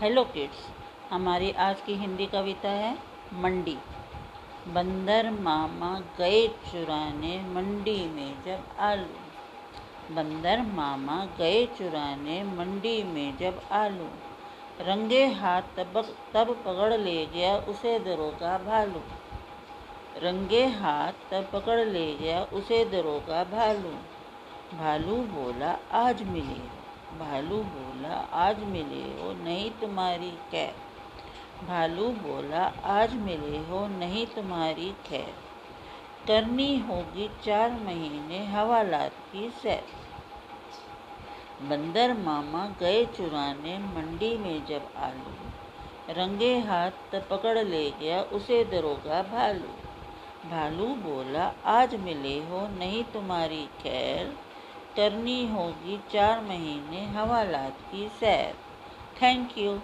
Hello kids हमारी आज की हिंदी कविता है, मंडी। बंदर मामा गए चुराने मंडी में जब आलू। बंदर मामा गए चुराने मंडी में जब आलू। रंगे हाथ तब तब पकड़ ले गया उसे दरोगा भालू। रंगे हाथ तब पकड़ ले गया उसे दरोगा भालू। भालू बोला, आज मिले भालू बोला आज मिले हो नहीं तुम्हारी खैर। भालू बोला, आज मिले हो नहीं तुम्हारी खैर। करनी होगी चार महीने हवालात की सैर। बंदर मामा गए चुराने मंडी में जब आलू। रंगे हाथ पकड़ ले गया उसे दरोगा भालू। भालू बोला, आज मिले हो नहीं तुम्हारी खैर। करनी होगी चार महीने हवालात की सैर। Thank you.